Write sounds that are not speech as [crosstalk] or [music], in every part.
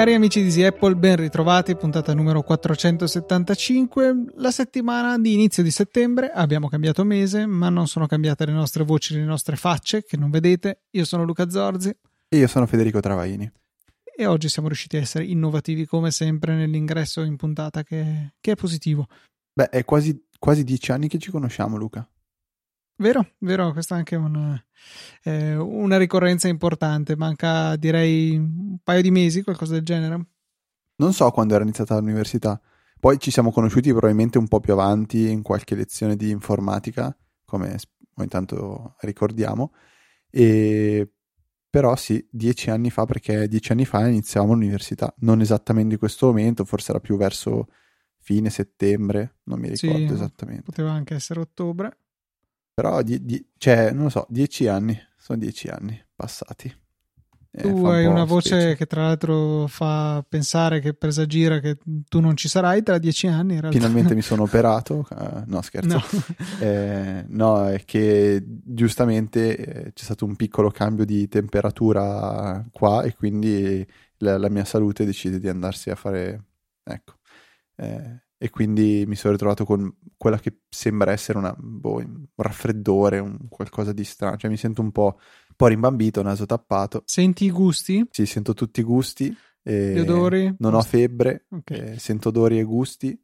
Cari amici di Easy Apple, ben ritrovati, puntata numero 475. La settimana di inizio di settembre abbiamo cambiato mese, ma non sono cambiate le nostre voci, le nostre facce, che non vedete. Io sono Luca Zorzi. E io sono Federico Travaini. E oggi siamo riusciti a essere innovativi come sempre nell'ingresso in puntata, che, che è positivo. Beh, è quasi, quasi dieci anni che ci conosciamo, Luca. Vero, vero, questa è anche una, eh, una ricorrenza importante. Manca direi un paio di mesi, qualcosa del genere. Non so quando era iniziata l'università. Poi ci siamo conosciuti probabilmente un po' più avanti in qualche lezione di informatica, come ogni tanto ricordiamo. E però sì, dieci anni fa, perché dieci anni fa iniziavamo l'università, non esattamente in questo momento, forse era più verso fine settembre, non mi ricordo Sì, esattamente. Poteva anche essere ottobre. Però, di, di- cioè, non lo so, dieci anni, sono dieci anni passati. Eh, Tu un hai una voce specie. che tra l'altro fa pensare che presagira che tu non ci sarai tra dieci anni. Finalmente mi sono [laughs] operato, eh, no scherzo, No. [laughs] Eh, no, è che giustamente eh, c'è stato un piccolo cambio di temperatura qua e quindi la, la mia salute decide di andarsi a fare, ecco, Eh, e quindi mi sono ritrovato con quella che sembra essere una, boh, un raffreddore, un qualcosa di strano, cioè mi sento un po', po' rimbambito, naso tappato, Senti i gusti? sì, sento tutti i gusti, e Gli odori? non ho febbre, Ok. eh, sento odori e gusti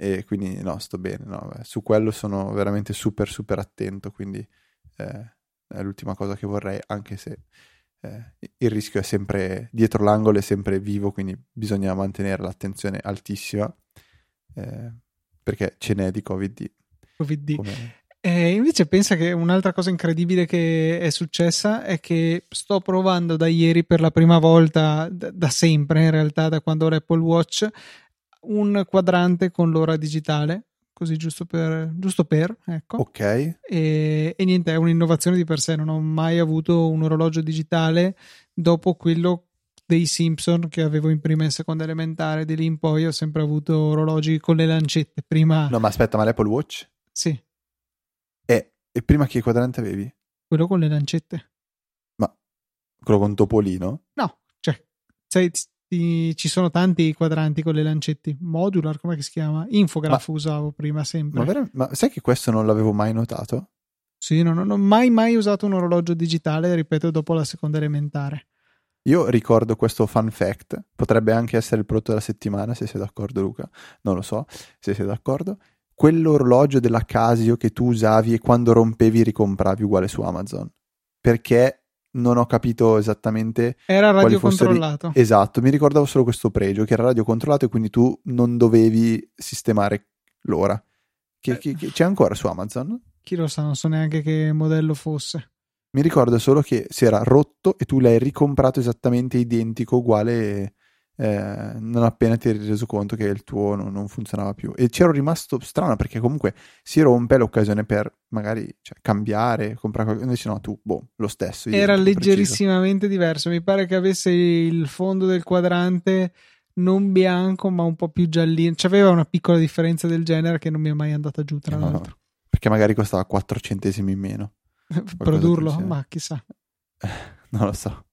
e quindi no, sto bene, no, beh, su quello sono veramente super super attento, quindi eh, è l'ultima cosa che vorrei, anche se eh, il rischio è sempre dietro l'angolo, è sempre vivo, quindi bisogna mantenere l'attenzione altissima, eh, perché ce n'è di Covid. Covid. Come... E invece pensa che un'altra cosa incredibile che è successa è che sto provando da ieri per la prima volta, da, da sempre in realtà, da quando ho l'Apple Watch, un quadrante con l'ora digitale, così giusto per, giusto per ecco. Ok, E, e niente, è un'innovazione di per sé. Non ho mai avuto un orologio digitale dopo quello dei Simpson che avevo in prima e seconda elementare. Di lì in poi ho sempre avuto orologi con le lancette. Prima, no ma aspetta, ma l'Apple Watch? sì, e prima che quadrante avevi? quello con le lancette. Quello con Topolino? No, cioè, sai, ti- ci sono tanti quadranti con le lancette. Modular, come si chiama? Infograph usavo prima sempre. Ma, vera- ma sai che questo non l'avevo mai notato? Sì, no, non ho mai mai usato un orologio digitale, ripeto, dopo la seconda elementare. Io ricordo questo fun fact, potrebbe anche essere il prodotto della settimana, se sei d'accordo Luca, non lo so, se sei d'accordo. Quell'orologio della Casio che tu usavi e quando rompevi ricompravi uguale su Amazon. Perché non ho capito esattamente Era quali radio fossero. Esatto, mi ricordavo solo questo pregio, che era radiocontrollato e quindi tu non dovevi sistemare l'ora. Che, Eh. che- che- c'è ancora su Amazon? Chi lo sa, non so neanche che modello fosse. Mi ricordo solo che si era rotto e tu l'hai ricomprato esattamente identico, uguale, eh, non appena ti eri reso conto che il tuo non, non funzionava più. E c'ero rimasto strano perché comunque si rompe l'occasione per magari cioè, cambiare, comprare qualcosa. Invece no, tu, boh, lo stesso. Era identico, preciso. leggerissimamente diverso. Mi pare che avesse il fondo del quadrante non bianco, ma un po' più giallino. C'aveva una piccola differenza del genere che non mi è mai andata giù, tra No, l'altro. perché magari costava 4 centesimi in meno. [laughs] Produrlo, ma chissà. [laughs] Non lo so.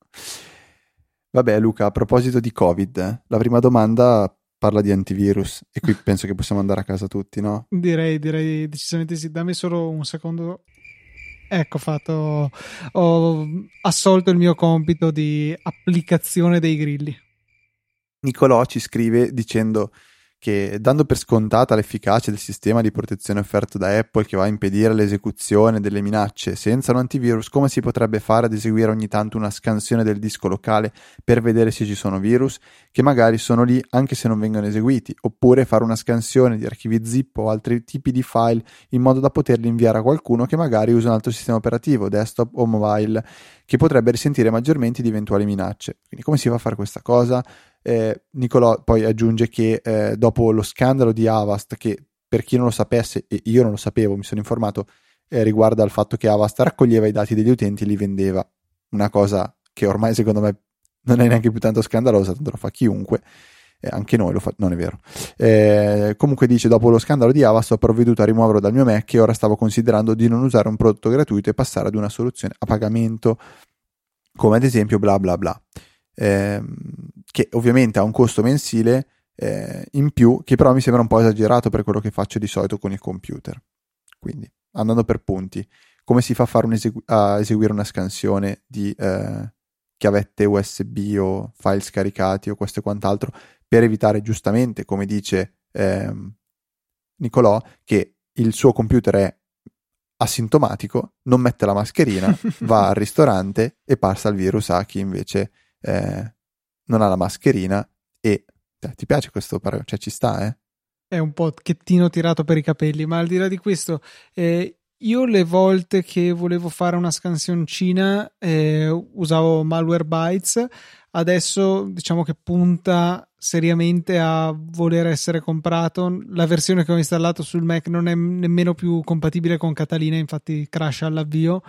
Vabbè, Luca, a proposito di Covid, eh, la prima domanda parla di antivirus e qui [laughs] penso che possiamo andare a casa tutti, no? Direi, direi decisamente sì. Dammi solo un secondo. Ecco, fatto. Ho assolto il mio compito di applicazione dei grilli. Nicolò ci scrive dicendo che dando per scontata l'efficacia del sistema di protezione offerto da Apple che va a impedire l'esecuzione delle minacce senza un antivirus, come si potrebbe fare ad eseguire ogni tanto una scansione del disco locale per vedere se ci sono virus che magari sono lì anche se non vengono eseguiti, oppure fare una scansione di archivi zip o altri tipi di file in modo da poterli inviare a qualcuno che magari usa un altro sistema operativo, desktop o mobile, che potrebbe risentire maggiormente di eventuali minacce. Quindi come si fa a fare questa cosa? Eh, Nicolò poi aggiunge che eh, dopo lo scandalo di Avast, che per chi non lo sapesse, e io non lo sapevo, mi sono informato, eh, riguarda il fatto che Avast raccoglieva i dati degli utenti e li vendeva, una cosa che ormai secondo me non è neanche più tanto scandalosa, tanto lo fa chiunque. eh, anche noi lo fa- non è vero. Eh, comunque dice: Dopo lo scandalo di Avast, ho provveduto a rimuoverlo dal mio Mac e ora stavo considerando di non usare un prodotto gratuito e passare ad una soluzione a pagamento, come ad esempio bla bla bla. Eh, che ovviamente ha un costo mensile eh, in più, che però mi sembra un po' esagerato per quello che faccio di solito con il computer. Quindi, andando per punti, come si fa a, esegu- a eseguire una scansione di eh, chiavette USB o file scaricati o questo e quant'altro per evitare giustamente, come dice ehm, Nicolò, che il suo computer è asintomatico, non mette la mascherina, va al ristorante e passa il virus a chi invece eh, non ha la mascherina e eh, ti piace questo paragone? Cioè ci sta, eh? È un po' chettino tirato per i capelli, ma al di là di questo, eh, io le volte che volevo fare una scansioncina eh, usavo Malwarebytes, adesso diciamo che punta seriamente a voler essere comprato. La versione che ho installato sul Mac non è nemmeno più compatibile con Catalina, infatti crasha all'avvio.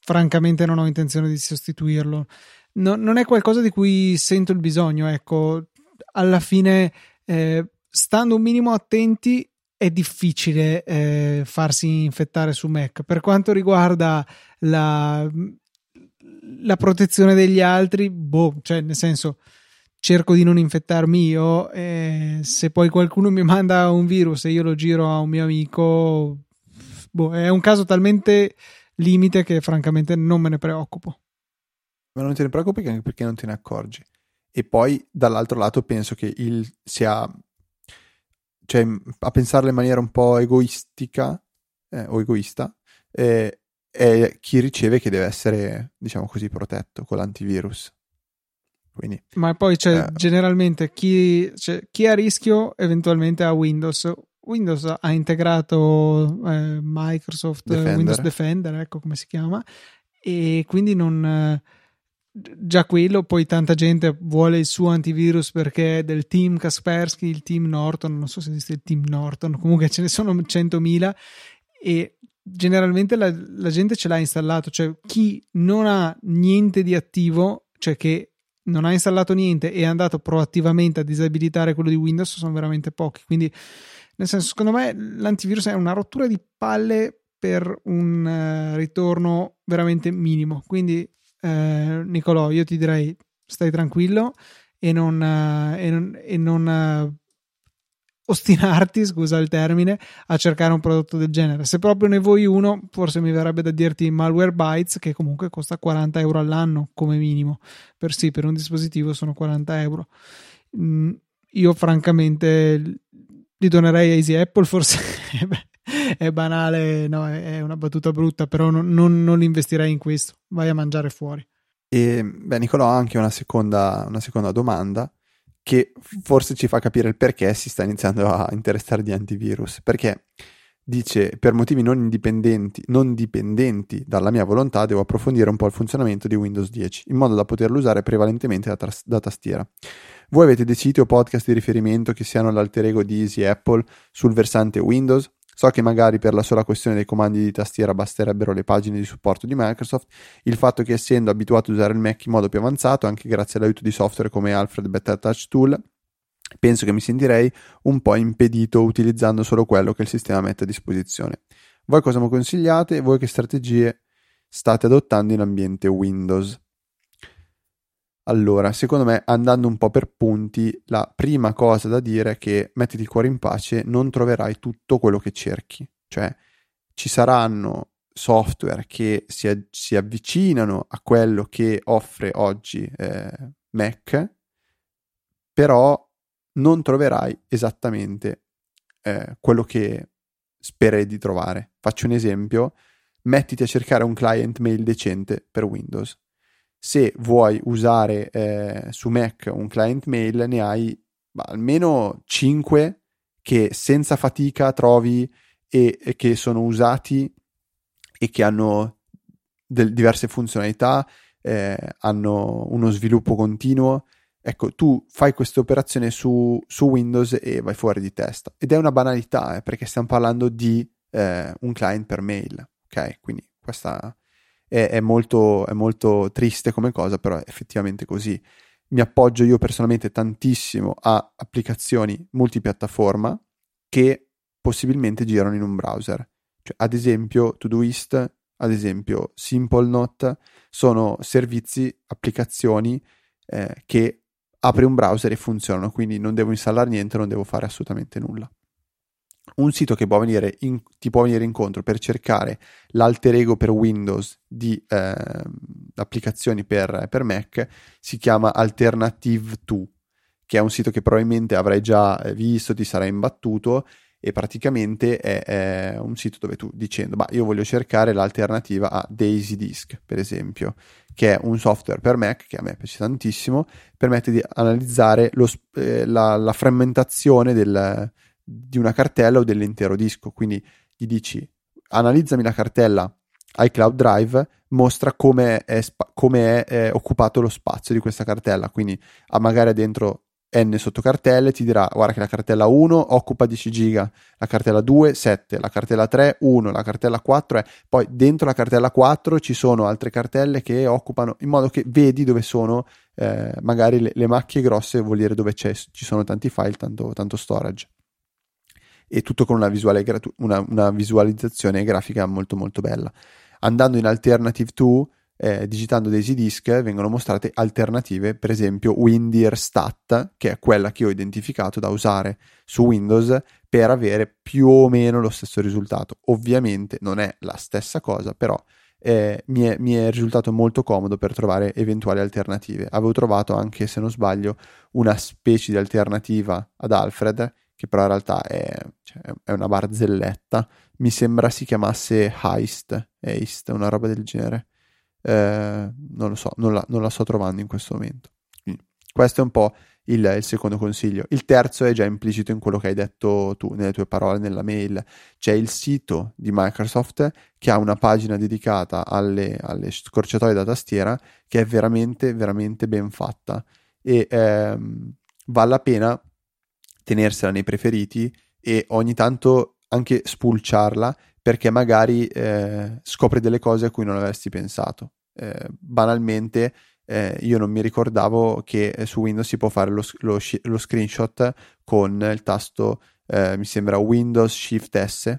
Francamente non ho intenzione di sostituirlo. No, non è qualcosa di cui sento il bisogno, ecco. Alla fine, eh, stando un minimo attenti, è difficile eh, farsi infettare su Mac. Per quanto riguarda la, la protezione degli altri, boh, cioè nel senso cerco di non infettarmi io. Eh, se poi qualcuno mi manda un virus e io lo giro a un mio amico, boh, è un caso talmente limite che francamente non me ne preoccupo. Ma non te ne preoccupi anche perché non te ne accorgi. E poi dall'altro lato penso che il, sia cioè, a pensarla in maniera un po' egoistica eh, o egoista, eh, è chi riceve che deve essere, diciamo così, protetto con l'antivirus. Quindi, Ma poi c'è eh, generalmente chi, cioè, chi a rischio eventualmente ha Windows. Windows ha integrato eh, Microsoft Defender. Windows Defender, ecco come si chiama, e quindi non già quello, poi tanta gente vuole il suo antivirus perché è del team Kaspersky, il team Norton, non so se esiste il team Norton, comunque ce ne sono 100.000 e generalmente la, la gente ce l'ha installato, cioè chi non ha niente di attivo, cioè che non ha installato niente e è andato proattivamente a disabilitare quello di Windows sono veramente pochi, quindi nel senso secondo me l'antivirus è una rottura di palle per un uh, ritorno veramente minimo, quindi eh, Nicolò, io ti direi stai tranquillo e non, eh, e non, e non eh, ostinarti, scusa il termine, a cercare un prodotto del genere. Se proprio ne vuoi uno, forse mi verrebbe da dirti Malwarebytes, che comunque costa 40 euro all'anno come minimo. Per sì, per un dispositivo sono 40 euro. Mm, io francamente li donerei a Easy Apple, forse [laughs] [laughs] è banale, no, è una battuta brutta, però non, non, non investirei in questo, vai a mangiare fuori. E beh, Nicolò ha anche una seconda, una seconda domanda che forse ci fa capire il perché si sta iniziando a interessare di antivirus. Perché dice: Per motivi non indipendenti, non dipendenti dalla mia volontà, devo approfondire un po' il funzionamento di Windows 10 in modo da poterlo usare prevalentemente da, tras- da tastiera. Voi avete dei siti o podcast di riferimento che siano l'alter ego di Easy Apple sul versante Windows? So che magari per la sola questione dei comandi di tastiera basterebbero le pagine di supporto di Microsoft, il fatto che essendo abituato a usare il Mac in modo più avanzato, anche grazie all'aiuto di software come Alfred Beta Touch Tool, penso che mi sentirei un po' impedito utilizzando solo quello che il sistema mette a disposizione. Voi cosa mi consigliate? Voi che strategie state adottando in ambiente Windows? Allora, secondo me, andando un po' per punti, la prima cosa da dire è che mettiti il cuore in pace, non troverai tutto quello che cerchi. Cioè, ci saranno software che si, si avvicinano a quello che offre oggi eh, Mac, però non troverai esattamente eh, quello che sperei di trovare. Faccio un esempio, mettiti a cercare un client mail decente per Windows se vuoi usare eh, su Mac un client mail ne hai almeno 5 che senza fatica trovi e, e che sono usati e che hanno del, diverse funzionalità, eh, hanno uno sviluppo continuo. Ecco, tu fai questa operazione su, su, Windows e vai fuori di testa. Ed è una banalità, eh, perché stiamo parlando di eh, un client per mail, ok? Quindi questa è, è, molto, è molto triste come cosa, però è effettivamente così. mi appoggio io personalmente tantissimo a applicazioni multipiattaforma che possibilmente girano in un browser. Cioè, ad esempio, Todoist, ad esempio, SimpleNote sono servizi, applicazioni eh, che apri un browser e funzionano, quindi non devo installare niente, non devo fare assolutamente nulla. Un sito che può in, ti può venire incontro per cercare l'alter ego per Windows di eh, applicazioni per, per, Mac si chiama Alternative2, che è un sito che probabilmente avrai già visto, ti sarà imbattuto e praticamente è, è, un sito dove tu dicendo ma io voglio cercare l'alternativa a Daisy Disk per esempio che è un software per Mac che a me piace tantissimo permette di analizzare lo, eh, la, la, frammentazione del, di una cartella o dell'intero disco. Quindi gli dici analizzami la cartella iCloud Drive mostra come è, come è eh, occupato lo spazio di questa cartella. Quindi ha magari dentro n sottocartelle ti dirà guarda che la cartella 1 occupa 10 giga, la cartella 2 7, la cartella 3 1, la cartella 4 è poi dentro la cartella 4 ci sono altre cartelle che occupano in modo che vedi dove sono eh, magari le, le, macchie grosse vuol dire dove ci sono tanti file, tanto, tanto storage e tutto con una, visuale, una, una visualizzazione grafica molto molto bella andando in Alternative 2 eh, digitando Daisy Disk vengono mostrate alternative, per esempio Windir Stat, che è quella che ho identificato da usare su Windows per avere più o meno lo stesso risultato. Ovviamente non è la stessa cosa, però eh, mi, è, mi, è, risultato molto comodo per trovare eventuali alternative. Avevo trovato anche, se non sbaglio, una specie di alternativa ad Alfred, che però in realtà è, cioè, è una barzelletta. Mi sembra si chiamasse Heist, Heist, una roba del genere eh, non lo so, non la, non la, sto trovando in questo momento. Quindi, questo è un po' il, il, secondo consiglio. Il terzo è già implicito in quello che hai detto tu, nelle tue parole, nella mail. C'è il sito di Microsoft che ha una pagina dedicata alle, alle scorciatoie da tastiera che è veramente, veramente ben fatta e ehm, vale la pena tenersela nei preferiti e ogni tanto anche spulciarla perché magari eh, scopri delle cose a cui non avresti pensato. Eh, banalmente, eh, io non mi ricordavo che su Windows si può fare lo, lo, lo screenshot con il tasto, eh, mi sembra Windows Shift S,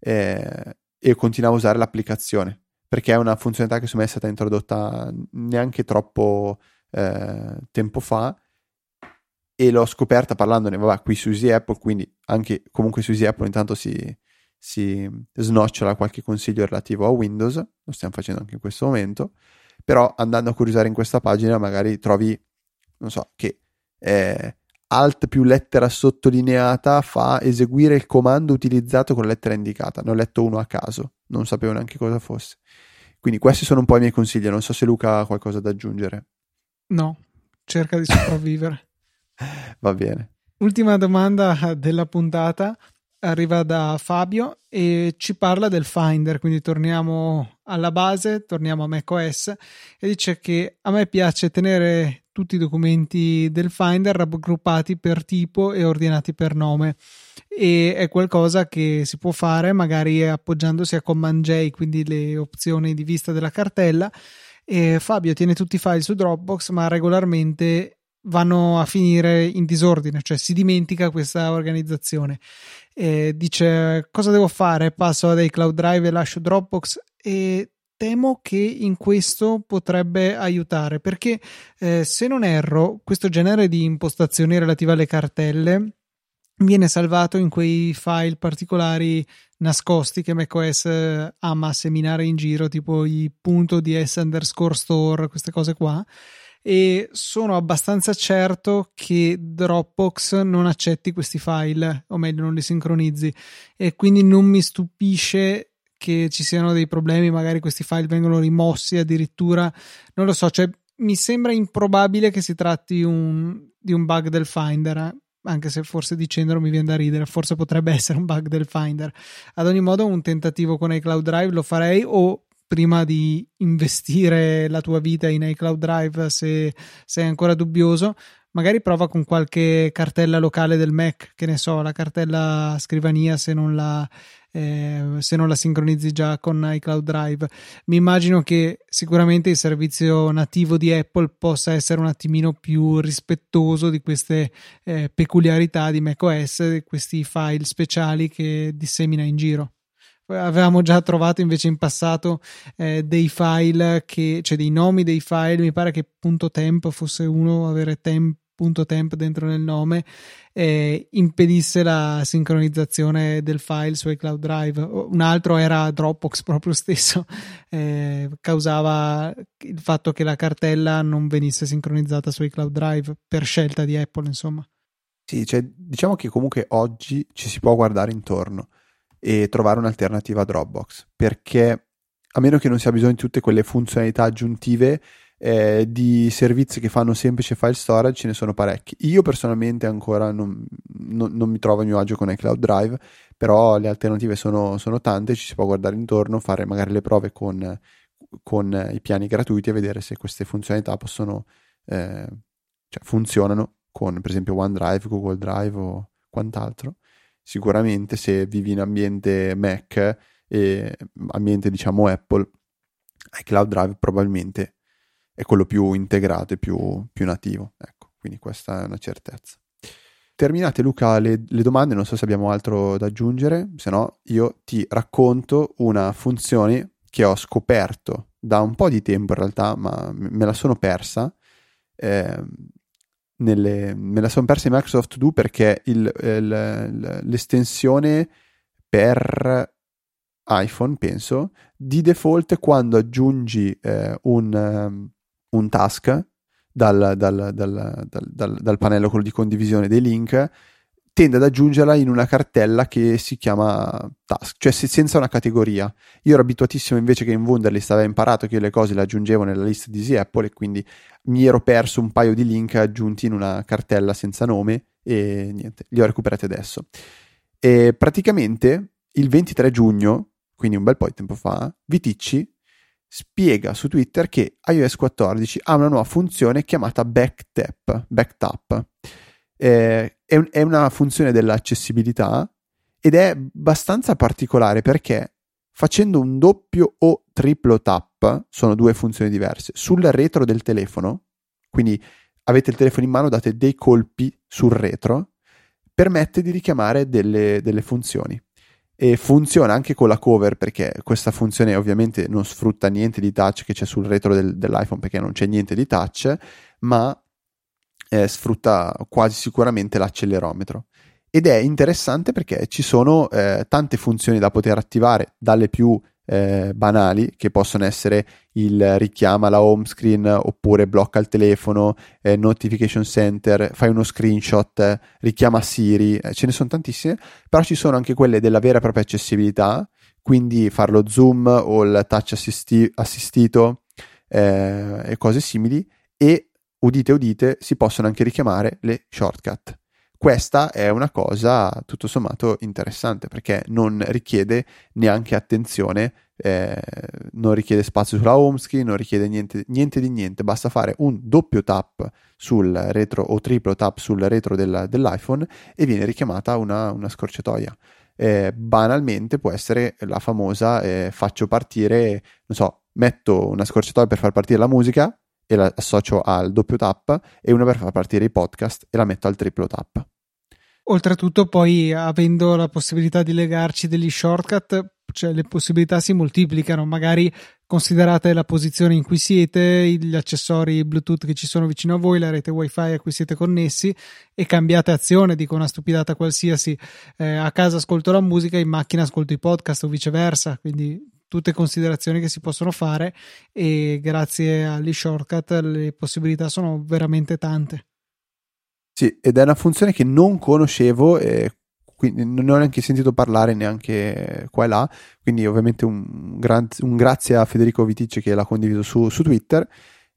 eh, e continuavo a usare l'applicazione perché è una funzionalità che su me è stata introdotta neanche troppo eh, tempo fa e l'ho scoperta parlandone, vabbè, qui su Easy Apple, quindi anche comunque su Easy Apple intanto si, si snocciola qualche consiglio relativo a Windows, lo stiamo facendo anche in questo momento, però andando a curiosare in questa pagina magari trovi, non so, che eh, alt più lettera sottolineata fa eseguire il comando utilizzato con la lettera indicata. Ne ho letto uno a caso, non sapevo neanche cosa fosse. Quindi questi sono un po' i miei consigli, non so se Luca ha qualcosa da aggiungere. No, cerca di sopravvivere. [laughs] Va bene. Ultima domanda della puntata. Arriva da Fabio e ci parla del Finder, quindi torniamo alla base, torniamo a macOS e dice che a me piace tenere tutti i documenti del Finder raggruppati per tipo e ordinati per nome. E è qualcosa che si può fare magari appoggiandosi a Command J, quindi le opzioni di vista della cartella. E Fabio tiene tutti i file su Dropbox ma regolarmente vanno a finire in disordine, cioè si dimentica questa organizzazione. E dice cosa devo fare? Passo dai cloud drive e lascio Dropbox e temo che in questo potrebbe aiutare perché eh, se non erro questo genere di impostazioni relative alle cartelle viene salvato in quei file particolari nascosti che macOS eh, ama seminare in giro tipo i ds underscore store queste cose qua e sono abbastanza certo che Dropbox non accetti questi file, o meglio non li sincronizzi. E quindi non mi stupisce che ci siano dei problemi, magari questi file vengono rimossi addirittura, non lo so, cioè mi sembra improbabile che si tratti un, di un bug del Finder, anche se forse dicendolo mi viene da ridere, forse potrebbe essere un bug del Finder. Ad ogni modo un tentativo con iCloud Drive lo farei o prima di investire la tua vita in iCloud Drive se sei ancora dubbioso, magari prova con qualche cartella locale del Mac, che ne so, la cartella scrivania se non la, eh, se non la sincronizzi già con iCloud Drive. Mi immagino che sicuramente il servizio nativo di Apple possa essere un attimino più rispettoso di queste eh, peculiarità di macOS, di questi file speciali che dissemina in giro avevamo già trovato invece in passato eh, dei file che, cioè dei nomi dei file, mi pare che punto temp fosse uno, avere temp punto temp dentro nel nome eh, impedisse la sincronizzazione del file su iCloud Drive. Un altro era Dropbox proprio stesso, [laughs] eh, causava il fatto che la cartella non venisse sincronizzata su iCloud Drive per scelta di Apple, insomma. Sì, cioè, diciamo che comunque oggi ci si può guardare intorno e trovare un'alternativa a Dropbox, perché a meno che non si abbia bisogno di tutte quelle funzionalità aggiuntive eh, di servizi che fanno semplice file storage ce ne sono parecchi. Io personalmente ancora non, non, non mi trovo a mio agio con iCloud Drive, però le alternative sono, sono, tante, ci si può guardare intorno, fare magari le prove con, con i piani gratuiti e vedere se queste funzionalità possono, eh, cioè funzionano con per esempio OneDrive, Google Drive o quant'altro sicuramente se vivi in ambiente Mac e ambiente diciamo Apple, iCloud Drive probabilmente è quello più integrato e più, più nativo. Ecco, quindi questa è una certezza. Terminate Luca le, le, domande, non so se abbiamo altro da aggiungere, se no io ti racconto una funzione che ho scoperto da un po' di tempo in realtà, ma me la sono persa. Eh, nelle, me la sono persa in Microsoft Do perché il, il, l'estensione per iPhone, penso, di default quando aggiungi eh, un, um, un, task dal, dal, dal, dal, pannello quello di condivisione dei link, tende ad aggiungerla in una cartella che si chiama task, cioè senza una categoria. Io ero abituatissimo invece che in Wunderlist avevo imparato che io le cose le aggiungevo nella lista di Easy Apple e quindi mi ero perso un paio di link aggiunti in una cartella senza nome e niente, li ho recuperati adesso. E praticamente il 23 giugno, quindi un bel po' di tempo fa, Viticci spiega su Twitter che iOS 14 ha una nuova funzione chiamata Backtap. Backtap eh, è, un, è una funzione dell'accessibilità ed è abbastanza particolare perché facendo un doppio o triplo tap, sono due funzioni diverse, sul retro del telefono, quindi avete il telefono in mano, date dei colpi sul retro, permette di richiamare delle, delle funzioni. E funziona anche con la cover perché questa funzione ovviamente non sfrutta niente di touch che c'è sul retro del, dell'iPhone perché non c'è niente di touch, ma eh, sfrutta quasi sicuramente l'accelerometro. Ed è interessante perché ci sono eh, tante funzioni da poter attivare, dalle più eh, banali, che possono essere il richiama la home screen oppure blocca il telefono, eh, notification center, fai uno screenshot, richiama Siri, eh, ce ne sono tantissime, però ci sono anche quelle della vera e propria accessibilità, quindi fare lo zoom o il touch assisti- assistito eh, e cose simili, e udite udite, si possono anche richiamare le shortcut. Questa è una cosa tutto sommato interessante perché non richiede neanche attenzione, eh, non richiede spazio sulla home screen, non richiede niente, niente, di niente, basta fare un doppio tap sul retro o triplo tap sul retro del, dell'iPhone e viene richiamata una, una scorciatoia. Eh, banalmente può essere la famosa eh, faccio partire, non so, metto una scorciatoia per far partire la musica, e la associo al doppio tap e una per far partire i podcast e la metto al triplo tap. Oltretutto poi avendo la possibilità di legarci degli shortcut, cioè le possibilità si moltiplicano, magari considerate la posizione in cui siete, gli accessori Bluetooth che ci sono vicino a voi, la rete wifi a cui siete connessi e cambiate azione, dico una stupidata qualsiasi, eh, a casa ascolto la musica, in macchina ascolto i podcast o viceversa, quindi tutte considerazioni che si possono fare e grazie agli shortcut le possibilità sono veramente tante. Sì, ed è una funzione che non conoscevo e quindi non ho neanche sentito parlare neanche qua e là, quindi ovviamente un, gran, un grazie a Federico Viticci che l'ha condiviso su, su Twitter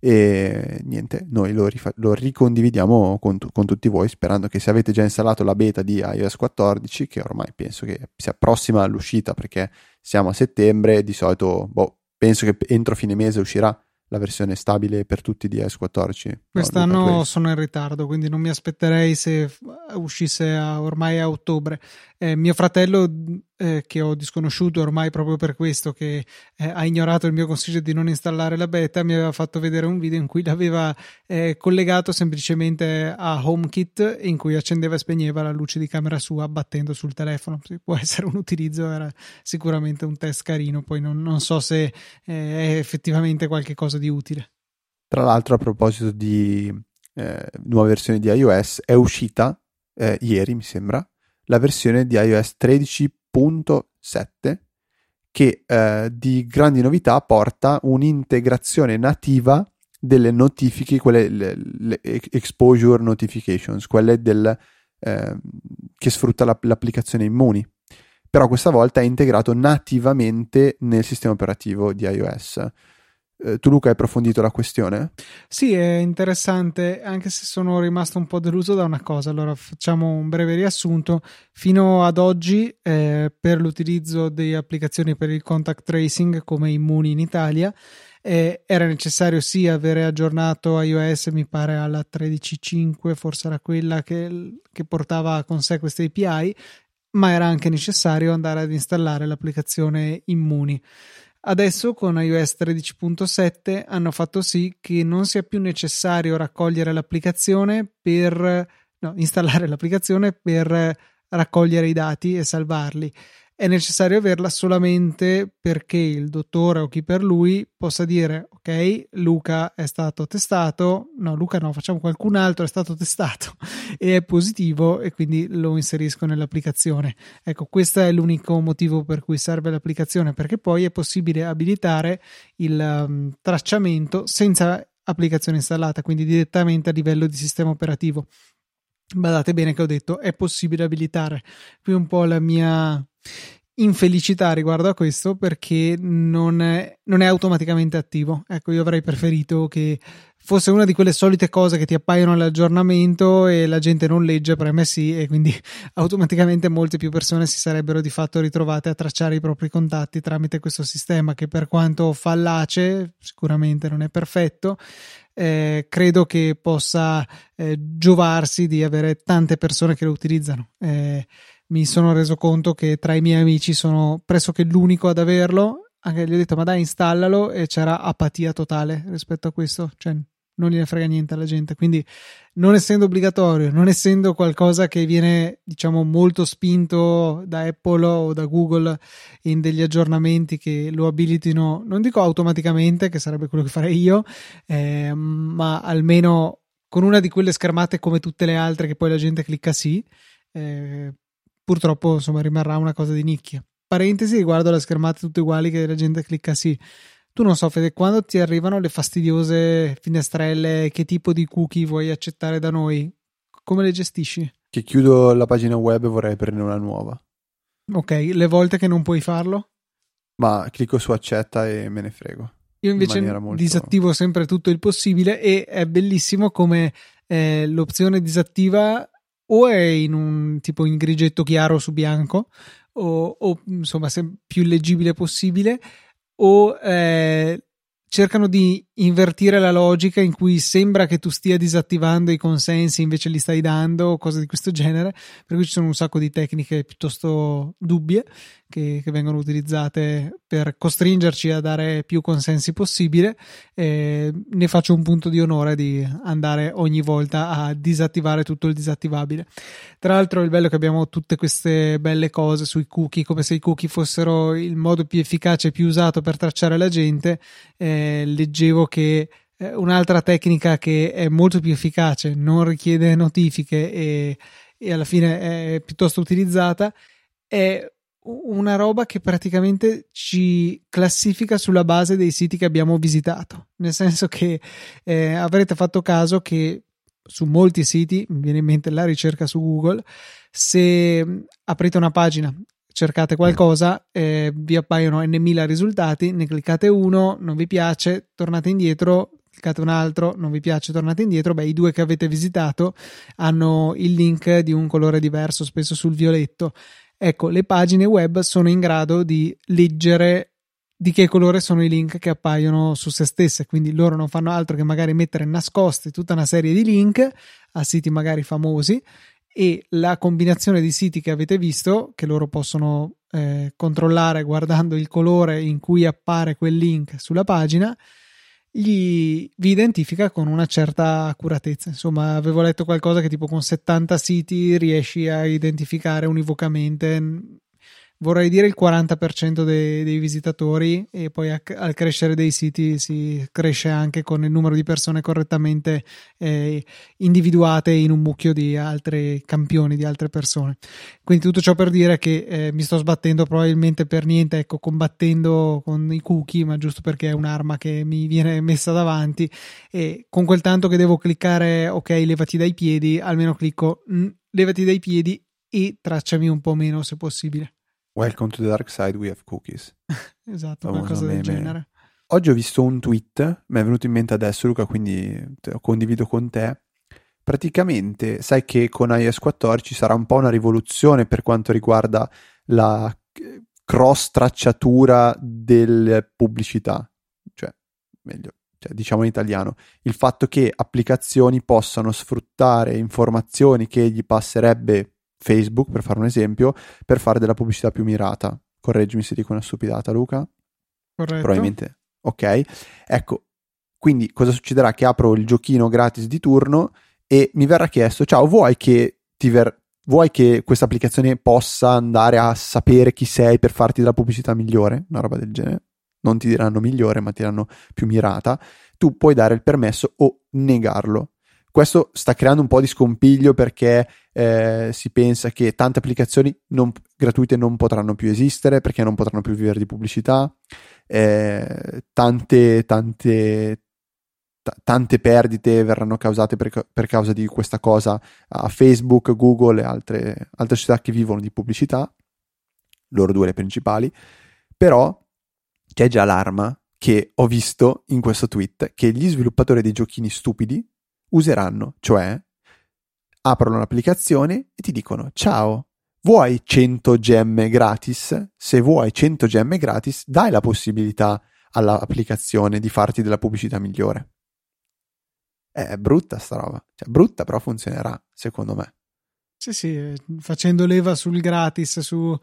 e niente, noi lo, rifa- lo ricondividiamo con, tu- con, tutti voi sperando che se avete già installato la beta di iOS 14 che ormai penso che sia prossima all'uscita perché siamo a settembre di solito boh, penso che entro fine mese uscirà la versione stabile per tutti di iOS 14. Quest'anno no, sono in ritardo, quindi non mi aspetterei se uscisse a, ormai a ottobre. Eh, mio fratello, eh, che ho disconosciuto ormai proprio per questo, che eh, ha ignorato il mio consiglio di non installare la beta, mi aveva fatto vedere un video in cui l'aveva eh, collegato semplicemente a HomeKit, in cui accendeva e spegneva la luce di camera sua battendo sul telefono. Se può essere un utilizzo, era sicuramente un test carino. Poi non, non so se eh, è effettivamente qualche cosa di utile. Tra l'altro, a proposito di eh, nuova versione di iOS, è uscita eh, ieri, mi sembra, la versione di iOS 13.7 che eh, di grandi novità porta un'integrazione nativa delle notifiche, quelle le, le exposure notifications, quelle del, eh, che sfrutta la, l'applicazione Immuni. Però questa volta è integrato nativamente nel sistema operativo di iOS. Eh, tu Luca hai approfondito la questione? Sì, è interessante, anche se sono rimasto un po' deluso da una cosa. Allora facciamo un breve riassunto. Fino ad oggi, eh, per l'utilizzo di applicazioni per il contact tracing come Immuni in Italia, eh, era necessario sì avere aggiornato iOS, mi pare alla 13.5, forse era quella che, che portava con sé queste API, ma era anche necessario andare ad installare l'applicazione Immuni. Adesso con iOS 13.7 hanno fatto sì che non sia più necessario raccogliere l'applicazione per no, installare [laughs] l'applicazione per raccogliere i dati e salvarli è necessario averla solamente perché il dottore o chi per lui possa dire ok Luca è stato testato. No Luca no facciamo qualcun altro è stato testato [laughs] e è positivo e quindi lo inserisco nell'applicazione. Ecco questo è l'unico motivo per cui serve l'applicazione perché poi è possibile abilitare il um, tracciamento senza applicazione installata quindi direttamente a livello di sistema operativo. Badate bene che ho detto è possibile abilitare. Qui un po' la mia infelicità riguardo a questo perché non è, non è, automaticamente attivo. Ecco, io avrei preferito che fosse una di quelle solite cose che ti appaiono all'aggiornamento e la gente non legge, preme sì, e quindi [laughs] automaticamente molte più persone si sarebbero di fatto ritrovate a tracciare i propri contatti tramite questo sistema che per quanto fallace, sicuramente non è perfetto, eh, credo che possa eh, giovarsi di avere tante persone che lo utilizzano. Eh, mi sono reso conto che tra i miei amici sono pressoché l'unico ad averlo. Anche gli ho detto, ma dai, installalo, e c'era apatia totale rispetto a questo. Cioè, non gliene frega niente alla gente. Quindi, non essendo obbligatorio, non essendo qualcosa che viene, diciamo, molto spinto da Apple o da Google in degli aggiornamenti che lo abilitino, non dico automaticamente, che sarebbe quello che farei io, eh, ma almeno con una di quelle schermate come tutte le altre che poi la gente clicca sì. Eh, purtroppo insomma rimarrà una cosa di nicchia. Parentesi riguardo alle schermate tutte uguali che la gente clicca sì. Tu non so, Fede, quando ti arrivano le fastidiose finestrelle, che tipo di cookie vuoi accettare da noi? Come le gestisci? Che chiudo la pagina web e vorrei prendere una nuova. Ok, le volte che non puoi farlo? Ma clicco su accetta e me ne frego. Io invece in molto... disattivo sempre tutto il possibile e è bellissimo come eh, l'opzione disattiva o è in un tipo in grigetto chiaro su bianco o, o insomma più leggibile possibile o eh, cercano di invertire la logica in cui sembra che tu stia disattivando i consensi invece li stai dando o cose di questo genere. Per cui ci sono un sacco di tecniche piuttosto dubbie che, che vengono utilizzate per costringerci a dare più consensi possibile. Eh, ne faccio un punto di onore di andare ogni volta a disattivare tutto il disattivabile. Tra l'altro il bello è che abbiamo tutte queste belle cose sui cookie come se i cookie fossero il modo più efficace e più usato per tracciare la gente. Eh, leggevo che eh, un'altra tecnica che è molto più efficace, non richiede notifiche e, e alla fine è piuttosto utilizzata, è una roba che praticamente ci classifica sulla base dei siti che abbiamo visitato. Nel senso che eh, avrete fatto caso che su molti siti, mi viene in mente la ricerca su Google, se aprite una pagina cercate qualcosa, eh, vi appaiono n mila risultati, ne cliccate uno, non vi piace, tornate indietro, cliccate un altro, non vi piace, tornate indietro. Beh, i due che avete visitato hanno il link di un colore diverso, spesso sul violetto. Ecco, le pagine web sono in grado di leggere di che colore sono i link che appaiono su se stesse. Quindi loro non fanno altro che magari mettere nascosti tutta una serie di link a siti magari famosi e la combinazione di siti che avete visto, che loro possono eh, controllare guardando il colore in cui appare quel link sulla pagina, gli, vi identifica con una certa accuratezza. Insomma, avevo letto qualcosa che tipo con 70 siti riesci a identificare univocamente vorrei dire il 40% dei, dei visitatori e poi a, al crescere dei siti si cresce anche con il numero di persone correttamente eh, individuate in un mucchio di altri campioni, di altre persone. Quindi tutto ciò per dire che eh, mi sto sbattendo probabilmente per niente, ecco, combattendo con i cookie, ma giusto perché è un'arma che mi viene messa davanti e con quel tanto che devo cliccare ok, levati dai piedi, almeno clicco mm, levati dai piedi e tracciami un po' meno se possibile. Welcome to the dark side, we have cookies. [laughs] esatto, una cosa del genere. Oggi ho visto un tweet, mi è venuto in mente adesso Luca, quindi condivido con te. Praticamente sai che con iOS 14 sarà un po' una rivoluzione per quanto riguarda la cross tracciatura delle pubblicità, cioè meglio, cioè, diciamo in italiano, il fatto che applicazioni possano sfruttare informazioni che gli passerebbe Facebook, per fare un esempio, per fare della pubblicità più mirata. Correggimi se dico una stupidata, Luca. Corretto. Probabilmente. Ok. Ecco, quindi cosa succederà? Che apro il giochino gratis di turno e mi verrà chiesto, ciao, vuoi che ti ver- vuoi che questa applicazione possa andare a sapere chi sei per farti della pubblicità migliore? Una roba del genere. Non ti diranno migliore, ma ti diranno più mirata. Tu puoi dare il permesso o negarlo. Questo sta creando un po' di scompiglio perché eh, si pensa che tante applicazioni non, gratuite non potranno più esistere perché non potranno più vivere di pubblicità, eh, tante, tante, t- tante perdite verranno causate per, per, causa di questa cosa a Facebook, Google e altre, altre società che vivono di pubblicità, loro due le principali, però c'è già l'arma che ho visto in questo tweet che gli sviluppatori dei giochini stupidi useranno, cioè aprono l'applicazione e ti dicono ciao, vuoi 100 gemme gratis? Se vuoi 100 gemme gratis, dai la possibilità all'applicazione di farti della pubblicità migliore. È brutta sta roba, cioè, brutta però funzionerà, secondo me. Sì, sì, eh, facendo leva sul gratis, su,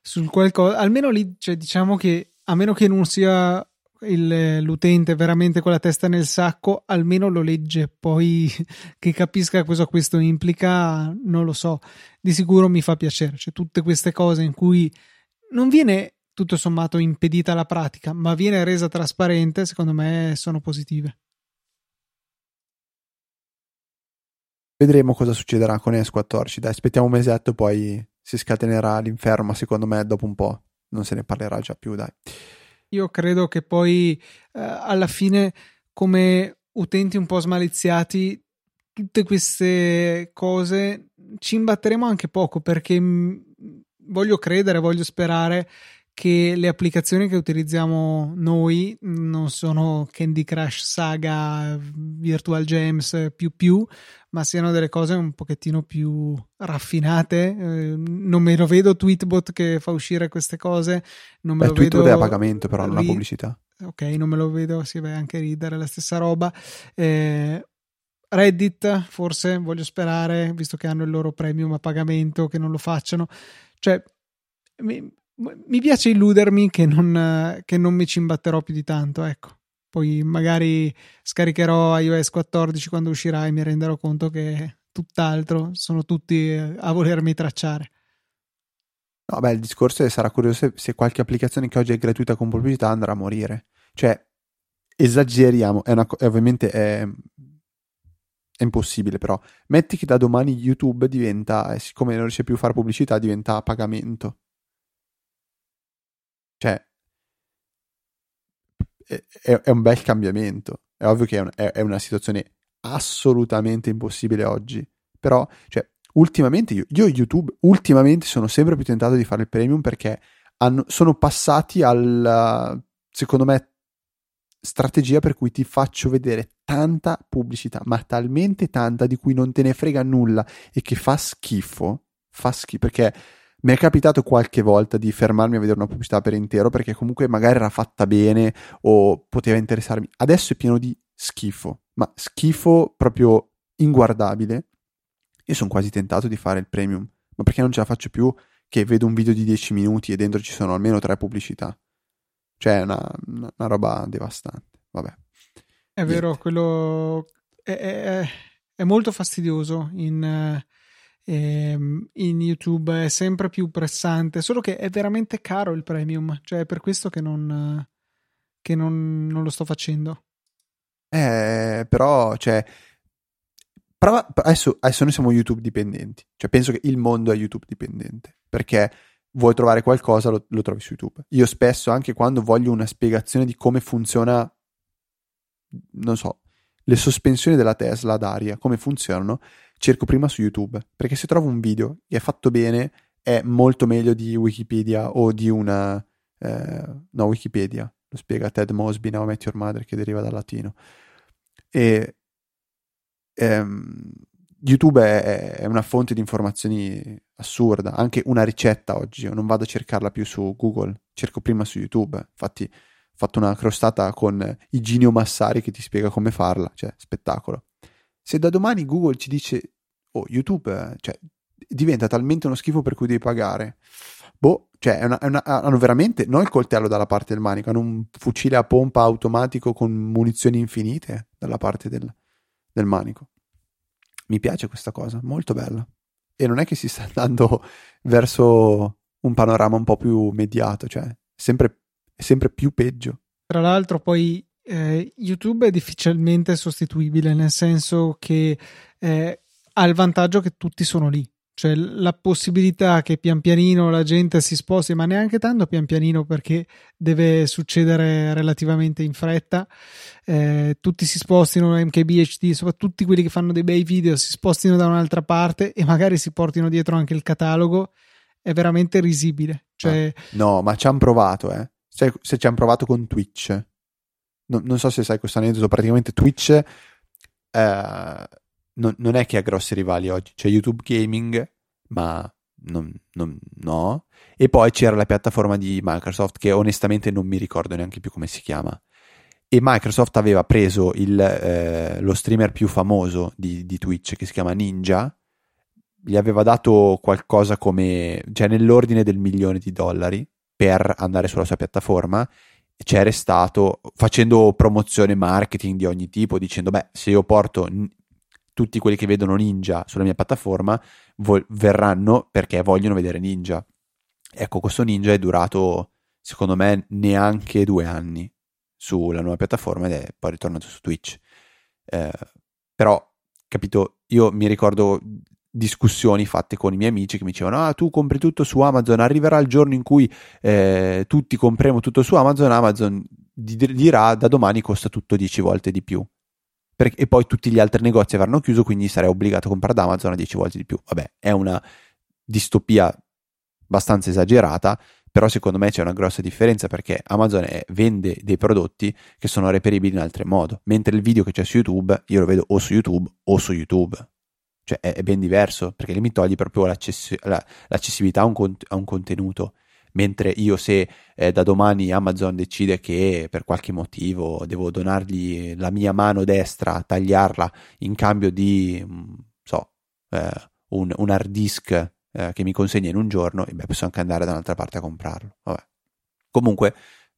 sul qualcosa, almeno lì, cioè, diciamo che a meno che non sia il, l'utente veramente con la testa nel sacco, almeno lo legge, poi [laughs] che capisca cosa questo implica, non lo so. Di sicuro mi fa piacere, cioè tutte queste cose in cui non viene tutto sommato impedita la pratica, ma viene resa trasparente, secondo me sono positive. Vedremo cosa succederà con ES 14. Dai, aspettiamo un mesetto, poi si scatenerà l'inferno, ma secondo me dopo un po' non se ne parlerà già più, dai. Io credo che poi eh, alla fine, come utenti un po' smaliziati, tutte queste cose ci imbatteremo anche poco perché voglio credere, voglio sperare che le applicazioni che utilizziamo noi non sono Candy Crush Saga, Virtual Gems più più, ma siano delle cose un pochettino più raffinate. Eh, non me lo vedo Tweetbot che fa uscire queste cose. Non me Beh, lo Tweetbot vedo... è a pagamento, però, non ha pubblicità. Ok, non me lo vedo, si vede anche ridere la stessa roba. Eh, Reddit, forse voglio sperare, visto che hanno il loro premium a pagamento, che non lo facciano. Cioè, mi, mi piace illudermi che non, che non mi ci imbatterò più di tanto, ecco. Poi magari scaricherò iOS 14 quando uscirà e mi renderò conto che è tutt'altro, sono tutti a volermi tracciare. No, beh, il discorso è sarà curioso se, se, qualche applicazione che oggi è gratuita con pubblicità andrà a morire. Cioè, esageriamo, è una, ovviamente è, è impossibile, però metti che da domani YouTube diventa, siccome non riesce più a fare pubblicità, diventa a pagamento. Cioè, è, è un bel cambiamento. È ovvio che è, un, è, è, una situazione assolutamente impossibile oggi. Però, cioè, ultimamente io, io, YouTube, ultimamente sono sempre più tentato di fare il premium perché hanno, sono passati alla, secondo me, strategia per cui ti faccio vedere tanta pubblicità, ma talmente tanta di cui non te ne frega nulla e che fa schifo, fa schifo perché mi è capitato qualche volta di fermarmi a vedere una pubblicità per intero perché comunque magari era fatta bene o poteva interessarmi. Adesso è pieno di schifo, ma schifo proprio inguardabile. Io sono quasi tentato di fare il premium, ma perché non ce la faccio più che vedo un video di 10 minuti e dentro ci sono almeno tre pubblicità. Cioè, è una, una, una roba devastante. Vabbè. È Niente. vero, quello è, è, è molto fastidioso in ehm, in YouTube è sempre più pressante, solo che è veramente caro il premium, cioè è per questo che non, che non, non lo sto facendo. Eh, però, cioè, prova, adesso, adesso noi siamo YouTube dipendenti, cioè penso che il mondo è YouTube dipendente, perché vuoi trovare qualcosa lo, lo trovi su YouTube. Io spesso, anche quando voglio una spiegazione di come funziona, non so, le sospensioni della Tesla ad aria, come funzionano, cerco prima su YouTube, perché se trovo un video che è fatto bene è molto meglio di Wikipedia o di una... Eh, no, Wikipedia, lo spiega Ted Mosby, Now Met Your Mother, che deriva dal latino. E ehm, YouTube è, è, una fonte di informazioni assurda, anche una ricetta oggi, io non vado a cercarla più su Google, cerco prima su YouTube, infatti fatto una crostata con Iginio Massari che ti spiega come farla, cioè spettacolo. Se da domani Google ci dice oh, YouTube eh, cioè, diventa talmente uno schifo per cui devi pagare. Boh, cioè, è una, è una, hanno veramente non il coltello dalla parte del manico, hanno un fucile a pompa automatico con munizioni infinite dalla parte del, del manico. Mi piace questa cosa, molto bella. E non è che si sta andando [laughs] verso un panorama un po' più mediato, cioè sempre, è sempre più peggio. Tra l'altro, poi eh, YouTube è difficilmente sostituibile, nel senso che eh, ha il vantaggio che tutti sono lì. Cioè la possibilità che pian pianino la gente si sposti, ma neanche tanto pian pianino perché deve succedere relativamente in fretta, eh, tutti si spostino MKBHD, soprattutto tutti quelli che fanno dei bei video si spostino da un'altra parte e magari si portino dietro anche il catalogo, è veramente risibile. Cioè... Ah, no, ma ci hanno provato, eh. Se, se ci hanno provato con Twitch. No, non so se sai questo aneddoto, praticamente Twitch... Eh, non, non, è che ha grossi rivali oggi. C'è YouTube Gaming, ma non, non, no. E poi c'era la piattaforma di Microsoft che onestamente non mi ricordo neanche più come si chiama. E Microsoft aveva preso il, eh, lo streamer più famoso di, di Twitch che si chiama Ninja, gli aveva dato qualcosa come, cioè nell'ordine del milione di dollari per andare sulla sua piattaforma c'è restato facendo promozione marketing di ogni tipo dicendo beh se io porto tutti quelli che vedono Ninja sulla mia piattaforma vo- verranno perché vogliono vedere Ninja. Ecco, questo Ninja è durato, secondo me, neanche due anni sulla nuova piattaforma ed è poi ritornato su Twitch. Eh, però, capito, io mi ricordo discussioni fatte con i miei amici che mi dicevano ah tu compri tutto su Amazon arriverà il giorno in cui eh, tutti compriamo tutto su Amazon Amazon dirà da domani costa tutto 10 volte di più per, e poi tutti gli altri negozi avranno chiuso, quindi sarei obbligato a comprare da Amazon a 10 volte di più. Vabbè, è una distopia abbastanza esagerata, però secondo me c'è una grossa differenza perché Amazon è, vende dei prodotti che sono reperibili in altro modo, mentre il video che c'è su YouTube io lo vedo o su YouTube o su YouTube. Cioè è, è ben diverso perché lì mi togli proprio l'access- la, l'accessibilità a un, con- a un contenuto mentre io se eh, da domani Amazon decide che per qualche motivo devo donargli la mia mano destra, tagliarla in cambio di, mm, so, eh, un, un, hard disk eh, che mi consegna in un giorno, beh, posso anche andare da un'altra parte a comprarlo. Vabbè. Comunque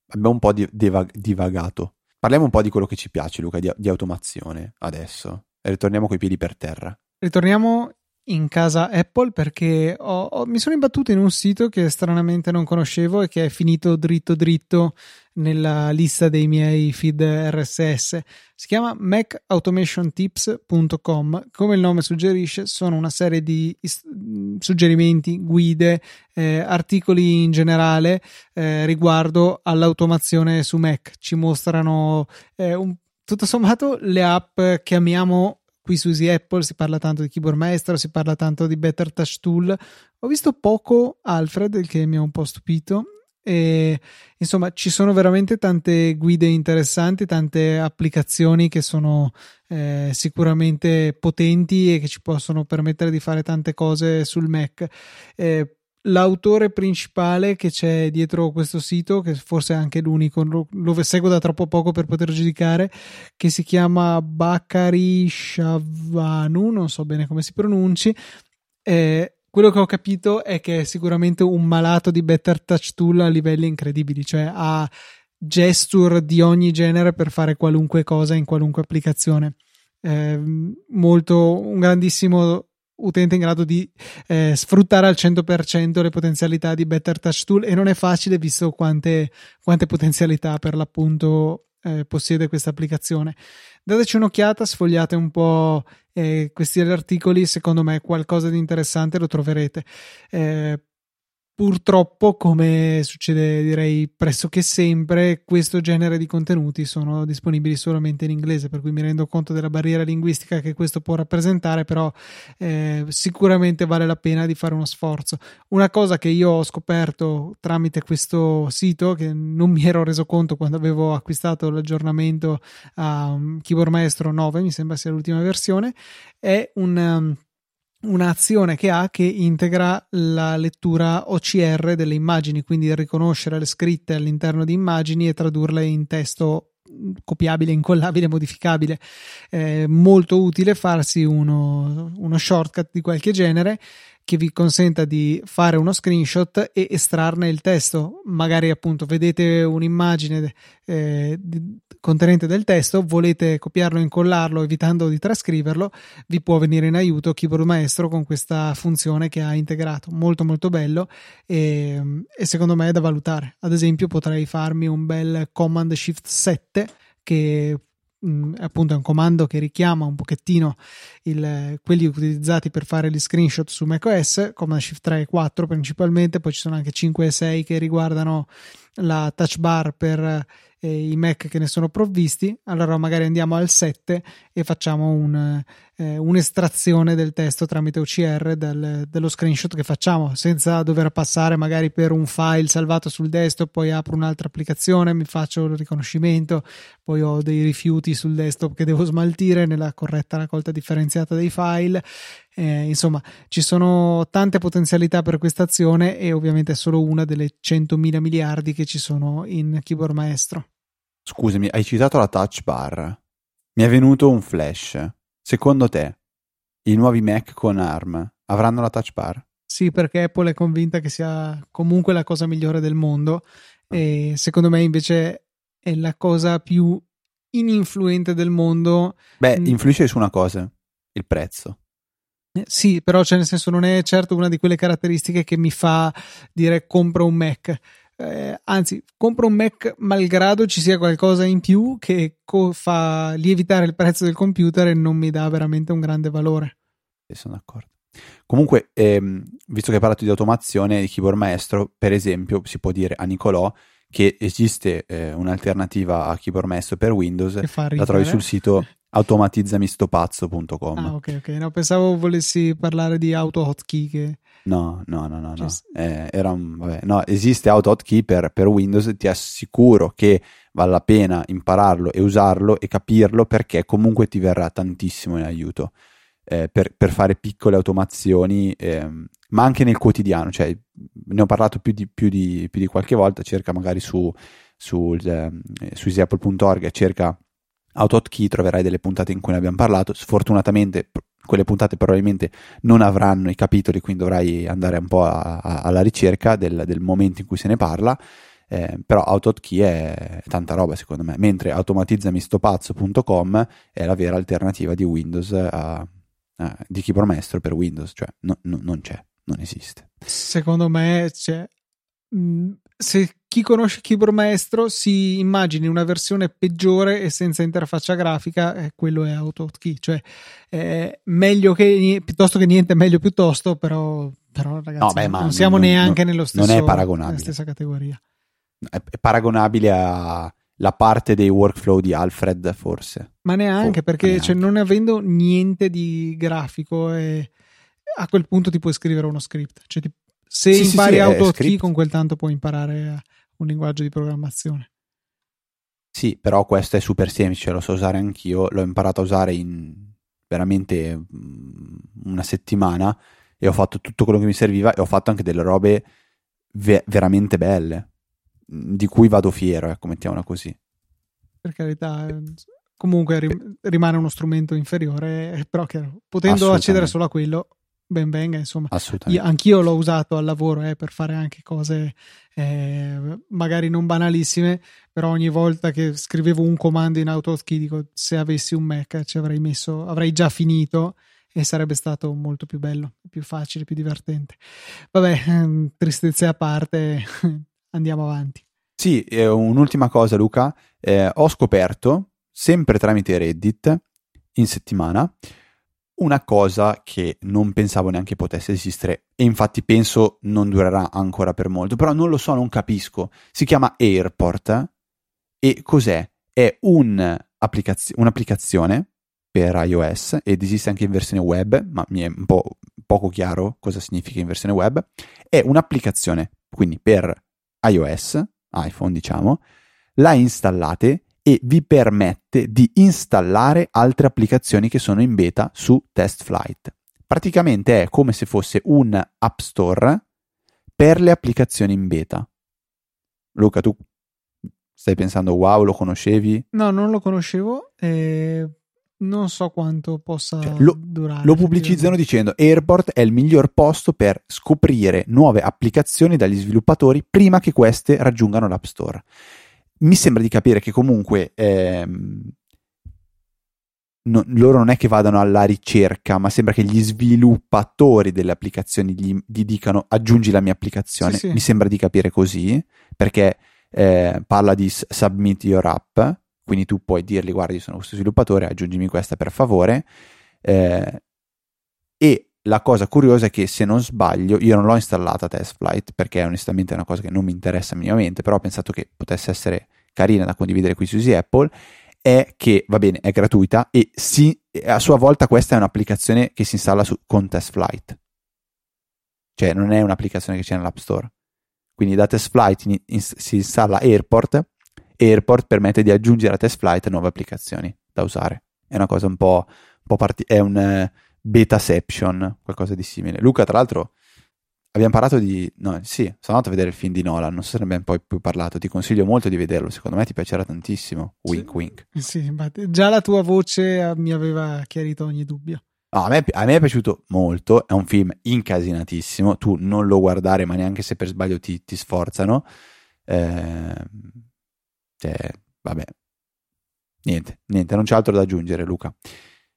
abbiamo un po' di, divag- divagato. Parliamo un po' di quello che ci piace, Luca, di, di automazione adesso. E ritorniamo coi piedi per terra. Ritorniamo in casa Apple perché ho, ho, mi sono imbattuto in un sito che stranamente non conoscevo e che è finito dritto dritto nella lista dei miei feed RSS. Si chiama macautomationtips.com. Come il nome suggerisce, sono una serie di suggerimenti, guide, eh, articoli in generale eh, riguardo all'automazione su Mac. Ci mostrano eh, un, tutto sommato le app che amiamo qui su Easy Apple si parla tanto di Keyboard Maestro, si parla tanto di Better Touch Tool. Ho visto poco Alfred, il che mi ha un po' stupito. E insomma, ci sono veramente tante guide interessanti, tante applicazioni che sono eh, sicuramente potenti e che ci possono permettere di fare tante cose sul Mac. Eh, l'autore principale che c'è dietro questo sito, che forse è anche l'unico, lo, lo seguo da troppo poco per poter giudicare, che si chiama Bakari Shavanu, non so bene come si pronunci. Eh, quello che ho capito è che è sicuramente un malato di Better Touch Tool a livelli incredibili, cioè ha gesture di ogni genere per fare qualunque cosa in qualunque applicazione. Eh, molto un grandissimo utente in grado di eh, sfruttare al 100% le potenzialità di Better Touch Tool e non è facile visto quante, quante potenzialità per l'appunto eh, possiede questa applicazione. Dateci un'occhiata, sfogliate un po' eh, questi articoli, secondo me qualcosa di interessante lo troverete. Eh, Purtroppo, come succede direi pressoché sempre, questo genere di contenuti sono disponibili solamente in inglese, per cui mi rendo conto della barriera linguistica che questo può rappresentare, però eh, sicuramente vale la pena di fare uno sforzo. Una cosa che io ho scoperto tramite questo sito, che non mi ero reso conto quando avevo acquistato l'aggiornamento a um, Keyboard Maestro 9, mi sembra sia l'ultima versione, è un... Um, un'azione che ha che integra la lettura OCR delle immagini, quindi riconoscere le scritte all'interno di immagini e tradurle in testo copiabile, incollabile, modificabile. È molto utile farsi uno, uno shortcut di qualche genere che vi consenta di fare uno screenshot e estrarne il testo. Magari appunto vedete un'immagine eh, contenente del testo, volete copiarlo e incollarlo evitando di trascriverlo, vi può venire in aiuto Keyboard Maestro con questa funzione che ha integrato. Molto molto bello e, e secondo me è da valutare. Ad esempio potrei farmi un bel Command Shift 7 che mh, mm, appunto è un comando che richiama un pochettino il, quelli utilizzati per fare gli screenshot su macOS, Command Shift 3 e 4 principalmente, poi ci sono anche 5 e 6 che riguardano la touch bar per eh, i Mac che ne sono provvisti, allora magari andiamo al 7 e facciamo un, eh, un'estrazione del testo tramite OCR del, dello screenshot che facciamo, senza dover passare magari per un file salvato sul desktop, poi apro un'altra applicazione, mi faccio il riconoscimento, poi ho dei rifiuti sul desktop che devo smaltire nella corretta raccolta differenziata dei file. Eh, insomma, ci sono tante potenzialità per questa azione e ovviamente è solo una delle 100.000 miliardi che ci sono in Keyboard Maestro. Scusami, hai citato la touch bar. Mi è venuto un flash. Secondo te, i nuovi Mac con ARM avranno la touch bar? Sì, perché Apple è convinta che sia comunque la cosa migliore del mondo e secondo me invece è la cosa più ininfluente del mondo. Beh, influisce su una cosa, il prezzo. Eh, sì, però cioè nel senso non è certo una di quelle caratteristiche che mi fa dire compro un Mac eh, anzi, compro un Mac malgrado ci sia qualcosa in più che co- fa lievitare il prezzo del computer e non mi dà veramente un grande valore. sono d'accordo. Comunque, ehm, visto che hai parlato di automazione di keyboard maestro, per esempio, si può dire a Nicolò che esiste eh, un'alternativa a keyboard maestro per Windows, la trovi sul sito automatizzamistopazzo.com. Ah, ok, ok. No, pensavo volessi parlare di auto hotkey che No, no, no, no, no. Eh, era un, vabbè, no esiste AutoHotkey per, per Windows, ti assicuro che vale la pena impararlo e usarlo e capirlo perché comunque ti verrà tantissimo in aiuto eh, per, per, fare piccole automazioni, eh, ma anche nel quotidiano. Cioè, ne ho parlato più di, più di, più di qualche volta, cerca magari su, su, eh, su easyapple.org, cerca AutoHotkey, troverai delle puntate in cui ne abbiamo parlato. Sfortunatamente quelle puntate probabilmente non avranno i capitoli, quindi dovrai andare un po' a, a, alla ricerca del, del, momento in cui se ne parla. Eh, però AutoKey è tanta roba secondo me, mentre automatizzamistopazzo.com è la vera alternativa di Windows a, a, di maestro per Windows, cioè no, no, non c'è, non esiste. Secondo me. Mm, se chi conosce Keyboard Maestro si immagini una versione peggiore e senza interfaccia grafica, eh, quello è AutoKey, cioè eh, meglio che piuttosto che niente, meglio piuttosto, però, però ragazzi, no, beh, non siamo non, neanche non, nello stesso, non è paragonabile. nella stessa categoria. È, è paragonabile alla parte dei workflow di Alfred, forse. Ma neanche, oh, perché neanche. Cioè, non avendo niente di grafico, e a quel punto ti puoi scrivere uno script. Cioè, ti, se sì, impari sì, AutoKey, con quel tanto puoi imparare un linguaggio di programmazione. Sì, però questo è super semplice, lo so usare anch'io, l'ho imparato a usare in veramente mm, una settimana e ho fatto tutto quello che mi serviva e ho fatto anche delle robe ve- veramente belle, di cui vado fiero, ecco, mettiamola così. Per carità, eh, comunque rimane uno strumento inferiore, eh, però chiaro, potendo accedere solo a quello, ben venga, insomma. Io, anch'io l'ho usato al lavoro eh, per fare anche cose eh, magari non banalissime, però ogni volta che scrivevo un comando in AutoSki dico se avessi un Mac ci avrei messo, avrei già finito e sarebbe stato molto più bello, più facile, più divertente. Vabbè, ehm, tristezze a parte, [laughs] andiamo avanti. Sì, eh, un'ultima cosa Luca, eh, ho scoperto, sempre tramite Reddit, in settimana, una cosa che non pensavo neanche potesse esistere e infatti penso non durerà ancora per molto, però non lo so, non capisco. Si chiama Airport e cos'è? È un un'applicazione per iOS ed esiste anche in versione web, ma mi è un po' poco chiaro cosa significa in versione web. È un'applicazione quindi per iOS, iPhone diciamo, la installate e vi permette di installare altre applicazioni che sono in beta su Test Flight. Praticamente è come se fosse un App Store per le applicazioni in beta. Luca, tu stai pensando wow, lo conoscevi? No, non lo conoscevo e non so quanto possa cioè, lo, durare. Lo pubblicizzano dicendo Airport è il miglior posto per scoprire nuove applicazioni dagli sviluppatori prima che queste raggiungano l'App Store mi sembra di capire che comunque ehm, no, loro non è che vadano alla ricerca, ma sembra che gli sviluppatori delle applicazioni gli, gli dicano aggiungi la mia applicazione. Sì, sì. Mi sembra di capire così, perché eh, parla di submit your app, quindi tu puoi dirgli guarda io sono questo sviluppatore, aggiungimi questa per favore. Eh, la cosa curiosa è che se non sbaglio, io non l'ho installata Test Flight perché onestamente è una cosa che non mi interessa minimamente, però ho pensato che potesse essere carina da condividere qui su Easy Apple, è che va bene, è gratuita e si, a sua volta questa è un'applicazione che si installa su, con Test Flight. Cioè non è un'applicazione che c'è nell'App Store. Quindi da Test Flight in, in, si installa Airport e Airport permette di aggiungere a Test Flight nuove applicazioni da usare. È una cosa un po', un po parti- è un Betaception, qualcosa di simile. Luca, tra l'altro, abbiamo parlato di... No, sì, sono andato a vedere il film di Nolan, non so se ne abbiamo poi più parlato, ti consiglio molto di vederlo, secondo me ti piacerà tantissimo. Wink sì, wink. [laughs] Sì, già la tua voce eh, mi aveva chiarito ogni dubbio. No, a, me, a, me, è piaciuto molto, è un film incasinatissimo, tu non lo guardare ma neanche se per sbaglio ti, ti sforzano. Eh, cioè, vabbè, niente, niente, non c'è altro da aggiungere Luca.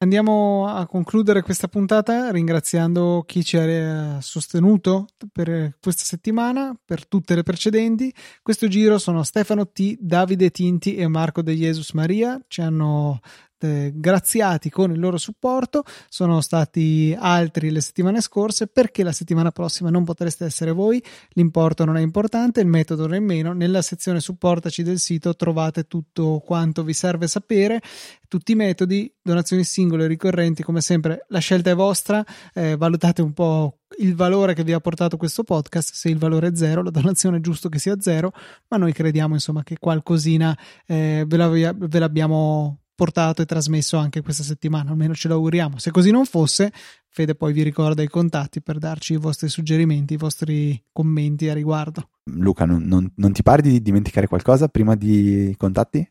Andiamo a concludere questa puntata ringraziando chi ci ha sostenuto per questa settimana, per tutte le precedenti. Questo giro sono Stefano T, Davide Tinti e Marco De Jesus Maria. Ci hanno eh, graziati con il loro supporto. Sono stati altri le settimane scorse perché la settimana prossima non potreste essere voi. L'importo non è importante, il metodo nemmeno. Nella sezione supportaci del sito trovate tutto quanto vi serve sapere, tutti i metodi, donazioni singole, ricorrenti, come sempre. La scelta è vostra, eh, valutate un po' il valore che vi ha portato questo podcast. Se il valore è zero, la donazione è giusto che sia zero, ma noi crediamo insomma che qualcosina eh, ve, la, ve l'abbiamo portato e trasmesso anche questa settimana, almeno ce lo auguriamo. Se così non fosse, Fede poi vi ricorda i contatti per darci i vostri suggerimenti, i vostri commenti a riguardo. Luca, non, non, non ti pare di dimenticare qualcosa prima di contatti?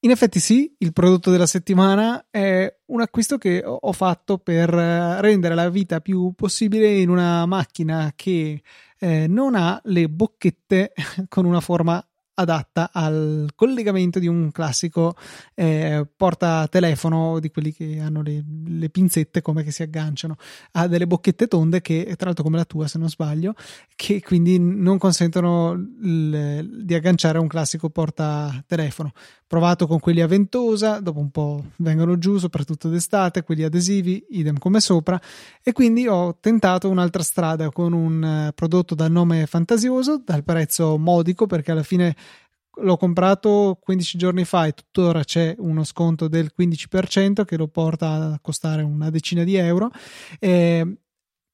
In effetti sì, il prodotto della settimana è un acquisto che ho fatto per rendere la vita più possibile in una macchina che eh, non ha le bocchette [laughs] con una forma adatta al collegamento di un classico eh, portatelefono di quelli che hanno le, le, pinzette come che si agganciano. Ha delle bocchette tonde che tra l'altro come la tua se non sbaglio che quindi non consentono il, di agganciare un classico portatelefono provato con quelli a ventosa dopo un po' vengono giù soprattutto d'estate quelli adesivi idem come sopra e quindi ho tentato un'altra strada con un eh, prodotto dal nome fantasioso dal prezzo modico perché alla fine l'ho comprato 15 giorni fa e tuttora c'è uno sconto del 15% che lo porta a costare una decina di euro. Eh,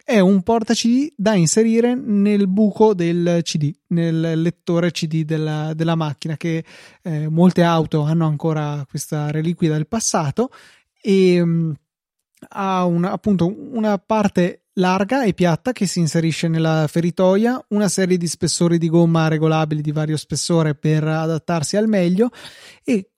è un porta CD da inserire nel buco del CD, nel lettore CD della, della macchina, che eh, molte auto hanno ancora questa reliquia del passato e mh, ha una, appunto una parte larga e piatta che si inserisce nella feritoia, una serie di spessori di gomma regolabili di vario spessore per adattarsi al meglio e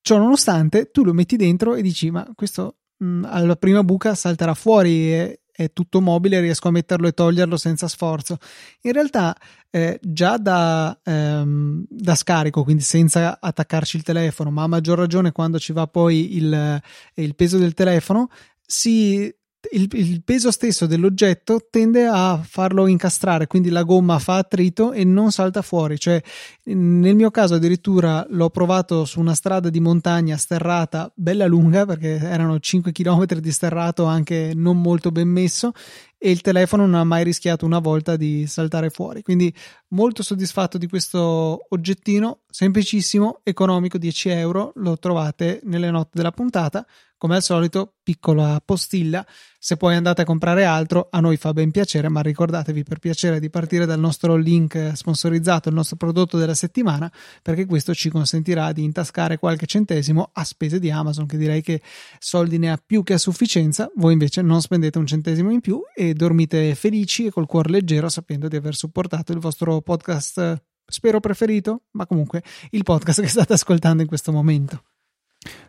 ciò nonostante tu lo metti dentro e dici ma questo mm, alla prima buca salterà fuori e è tutto mobile, riesco a metterlo e toglierlo senza sforzo. In realtà, eh, già da, ehm, da, scarico, quindi senza attaccarci il telefono, ma a maggior ragione quando ci va poi il, il peso del telefono, si il, il, peso stesso dell'oggetto tende a farlo incastrare, quindi la gomma fa attrito e non salta fuori. Cioè, nel mio caso, addirittura l'ho provato su una strada di montagna sterrata, bella lunga, perché erano 5 km di sterrato anche non molto ben messo, e il telefono non ha mai rischiato una volta di saltare fuori. Quindi, molto soddisfatto di questo oggettino, semplicissimo, economico, 10 euro. Lo trovate nelle note della puntata come al solito, piccola postilla, se poi andate a comprare altro, a noi fa ben piacere, ma ricordatevi per piacere di partire dal nostro link sponsorizzato, il nostro prodotto della settimana, perché questo ci consentirà di intascare qualche centesimo a spese di Amazon, che direi che soldi ne ha più che a sufficienza, voi invece non spendete un centesimo in più e dormite felici e col cuore leggero sapendo di aver supportato il vostro podcast spero preferito, ma comunque il podcast [laughs] che state ascoltando in questo momento.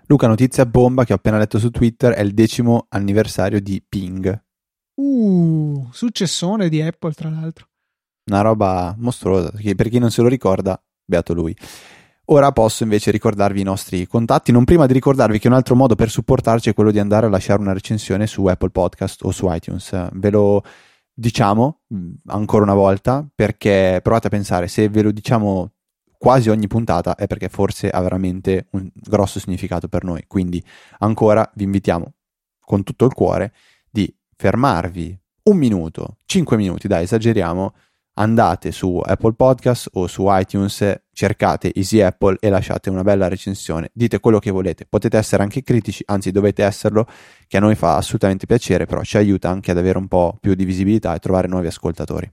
Luca, notizia bomba che ho appena letto su Twitter, è il decimo anniversario di Ping. Uh, successone di Apple, tra l'altro. Una roba mostruosa, che per chi non se lo ricorda, beato lui. Ora posso invece ricordarvi i nostri contatti, non prima di ricordarvi che un altro modo per supportarci è quello di andare a lasciare una recensione su Apple Podcast o su iTunes. Ve lo diciamo mm, ancora una volta perché provate a pensare, se ve lo diciamo quasi ogni puntata è perché forse ha veramente un grosso significato per noi. Quindi ancora vi invitiamo con tutto il cuore di fermarvi un minuto, cinque minuti, dai, esageriamo, andate su Apple Podcast o su iTunes, cercate Easy Apple e lasciate una bella recensione. Dite quello che volete. Potete essere anche critici, anzi dovete esserlo, che a noi fa assolutamente piacere, però ci aiuta anche ad avere un po' più di visibilità e trovare nuovi ascoltatori.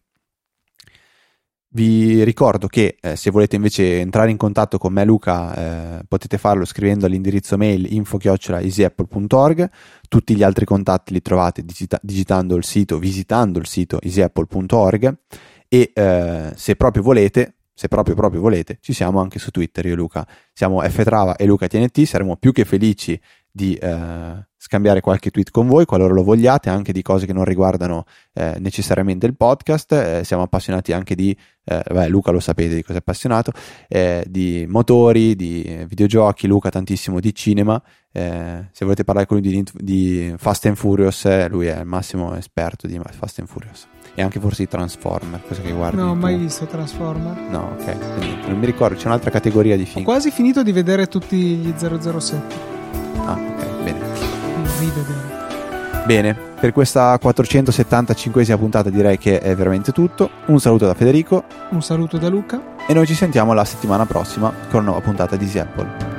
Vi ricordo che eh, se volete invece entrare in contatto con me Luca eh, potete farlo scrivendo all'indirizzo mail info-easyapple.org tutti gli altri contatti li trovate digita- digitando il sito, visitando il sito easyapple.org e eh, se proprio volete se proprio proprio volete, ci siamo anche su Twitter io e Luca. Siamo Ftrava e Luca TNT, saremo più che felici di eh, scambiare qualche tweet con voi qualora lo vogliate, anche di cose che non riguardano eh, necessariamente il podcast. Eh, siamo appassionati anche di, eh, beh, Luca lo sapete di cosa è appassionato, eh, di motori, di videogiochi, Luca tantissimo di cinema. Eh, se volete parlare con lui di, di Fast and Furious, lui è il massimo esperto di Fast and Furious. E anche forse di Transformer, cosa che guardi. No, ho mai visto Transformer. No, ok. non mi ricordo, c'è un'altra categoria di film. Ho quasi finito di vedere tutti gli 007. Ah, ok. Rivedere. Bene, per questa 475esima puntata direi che è veramente tutto. Un saluto da Federico. Un saluto da Luca. E noi ci sentiamo la settimana prossima con una nuova puntata di Easy Apple.